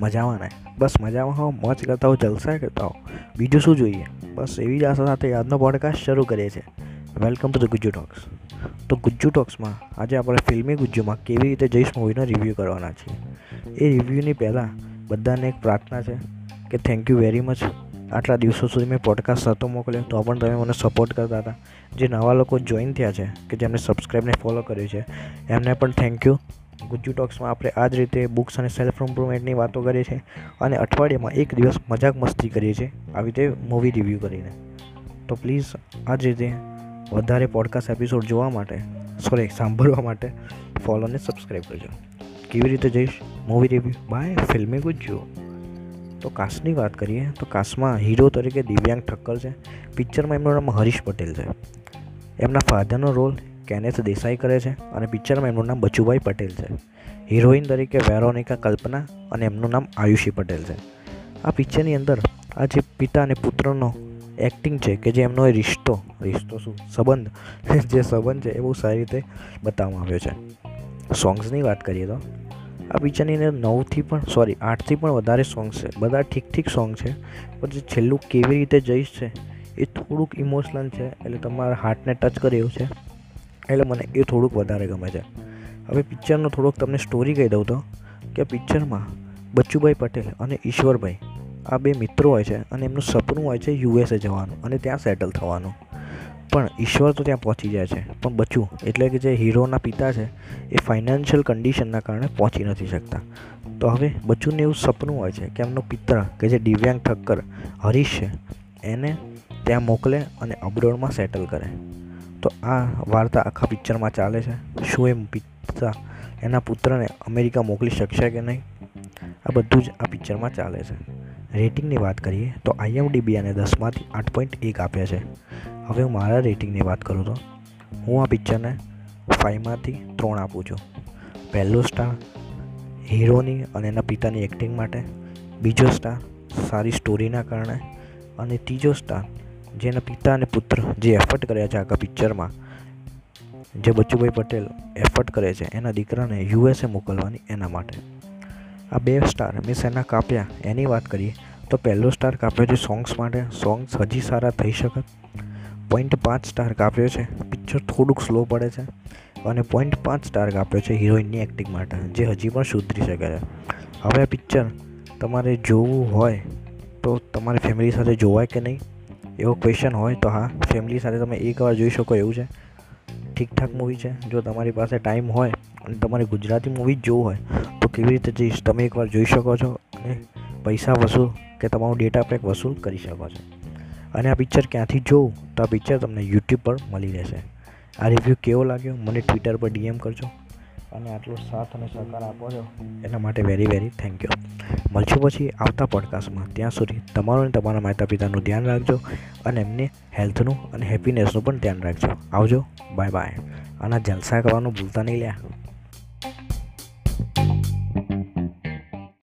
મજામાં ને? બસ મજામાં હો, મોજ કરતા હો, જલસા કરતા હો. બીજું શું જોઈએ? બસ એવી જ આશા સાથે આજનો પોડકાસ્ટ શરૂ કરીએ છીએ. Welcome to the Gujju talks તો ગુજ્જુ ટોક્સમાં આજે આપણે ફિલ્મી ગુજ્જુમાં કેવી રીતે જઈશ મૂવીનો રિવ્યૂ કરવાના છીએ. એ રિવ્યૂની પહેલાં બધાને એક પ્રાર્થના છે કે થેન્ક યુ વેરી મચ આટલા દિવસો સુધી મેં પોડકાસ્ટ નહોતો મોકલ્યો તો પણ તમે મને સપોર્ટ કરતા હતા. જે નવા લોકો જોઈન થયા છે કે જેમને સબસ્ક્રાઈબને ફોલો કર્યું છે, એમને પણ થેન્ક યુ ગુજ્જુ ટોક્સમાં આપણે આ જ રીતે બુક્સ અને સેલ્ફ ઇમ્પ્રુવમેન્ટની વાતો કરીએ છીએ અને અઠવાડિયામાં એક દિવસ મજાક મસ્તી કરીએ છીએ આવી રીતે મૂવી રિવ્યૂ કરીને. તો પ્લીઝ આ જ રીતે વધારે પોડકાસ્ટ એપિસોડ જોવા માટે સોરી સાંભળવા માટે ફોલો અને સબસ્ક્રાઈબ કરજો. કેવી રીતે જઈશ? મૂવી રિવ્યૂ બાય ફિલ્મી ગુજ્જુ. તો કાસ્ટની વાત કરીએ, તો કાસ્ટમાં હીરો તરીકે દિવ્યાંગ ઠક્કર છે. પિક્ચરમાં એમનું નામ હરીશ પટેલ છે. એમના ફાધરનો રોલ કેનેથ દેસાઈ કરે છે અને પિક્ચરમાં એમનું નામ બચુભાઈ પટેલ છે. હિરોઈન તરીકે વેરોનિકા કલ્પના અને એમનું નામ આયુષી પટેલ છે. આ પિક્ચરની અંદર આ જે પિતા અને પુત્રનો એક્ટિંગ છે કે જે એમનો એ રિશ્તો રિશ્તો શું? સંબંધ. જે સંબંધ છે એ બહુ સારી રીતે બતાવવામાં આવ્યો છે. સોંગ્સની વાત કરીએ તો, આ પિક્ચરની અંદર નવથી પણ સોરી આઠથી પણ વધારે સોંગ્સ છે. બધા ઠીક ઠીક સોંગ છે, પણ જે છેલ્લું કેવી રીતે જઈશ છે એ થોડુંક ઇમોશનલ છે, એટલે તમારા હાર્ટને ટચ કરે એવું છે. એટલે મને એ થોડુંક વધારે ગમે છે. હવે પિક્ચરનો થોડોક તમને સ્ટોરી કહી દઉં તો, કે પિક્ચરમાં બચ્ચુભાઈ પટેલ અને ઈશ્વરભાઈ, આ બે મિત્રો હોય છે અને એમનું સપનું હોય છે યુએસએ જવાનું અને ત્યાં સેટલ થવાનું. પણ ઈશ્વર તો ત્યાં પહોંચી જાય છે, પણ બચ્ચું એટલે કે જે હીરોના પિતા છે, એ ફાઇનાન્શિયલ કન્ડિશનના કારણે પહોંચી નથી શકતા. તો હવે બચ્ચુને એવું સપનું હોય છે કે એમનો પિત્ર કે જે દિવ્યાંગ ઠક્કર હરીશ છે, એને ત્યાં મોકલે અને અબ્રોડમાં સેટલ કરે. તો આ વાર્તા આખા પિક્ચરમાં ચાલે છે. શું એમ પિતા? એના પુત્રને અમેરિકા મોકલી શકશે કે નહીં? આ બધું જ આ પિક્ચરમાં ચાલે છે. રેટિંગની વાત કરીએ તો આઈએમડીબી અને દસમાંથી આઠ પોઈન્ટ એક આપે છે. હવે હું મારા રેટિંગની વાત કરું તો? હું આ પિક્ચરને ફાઇવમાંથી ત્રણ આપું છું. પહેલો સ્ટાર, હીરોની અને એના પિતાની એક્ટિંગ માટે. બીજો સ્ટાર, સારી સ્ટોરીના કારણે. અને ત્રીજો સ્ટાર જેના પિતા અને પુત્ર જે એફર્ટ કર્યા છે આખા પિક્ચરમાં જે બચ્ચુભાઈ પટેલ એફર્ટ કરે છે, એના દીકરાને યુએસએ મોકલવાની એના માટે. આ બે સ્ટાર મિસ એના કાપ્યા, એની વાત કરીએ, તો પહેલો સ્ટાર કાપ્યો છે સોંગ્સ માટે. સોંગ્સ હજી સારા થઈ શકત પોઈન્ટ પાંચ સ્ટાર કાપ્યો છે. પિક્ચર થોડુંક સ્લો પડે છે. અને પોઈન્ટ પાંચ સ્ટાર કાપ્યો છે હિરોઈનની એક્ટિંગ માટે, જે હજી પણ સુધરી શકે છે. હવે આ પિક્ચર તમારે જોવું હોય તો તમારી ફેમિલી સાથે જોવાય કે નહીં? એવો ક્વેશ્ચન હોય તો હા ફેમિલી સાથે તમે એકવાર જોઈ શકો એવું છે. ઠીકઠાક મૂવી છે. જો તમારી પાસે ટાઈમ હોય અને તમારે ગુજરાતી મૂવી જોવું હોય, તો કેવી રીતે જઈશ તમે એકવાર જોઈ શકો છો અને પૈસા વસૂલ કે તમારું ડેટા પેક વસૂલ કરી શકો છો. અને આ પિક્ચર ક્યાંથી જોવું તો આ પિક્ચર તમને યુટ્યુબ પર મળી રહેશે. આ રિવ્યૂ કેવો લાગ્યો? મને ટ્વિટર પર ડીએમ કરજો. અને આટલો સાથ અને સહકાર આપો છો, એના માટે વેરી વેરી થેન્ક યુ મળશું પછી આવતા પોડકાસ્ટમાં ત્યાં સુધી તમારું અને તમારા માતા પિતાનું ધ્યાન રાખજો અને એમને હેલ્થનું અને હેપીનેસનું પણ ધ્યાન રાખજો. આવજો. બાય બાય આના જલસા કરવાનું ભૂલતા નહીં લ્યા.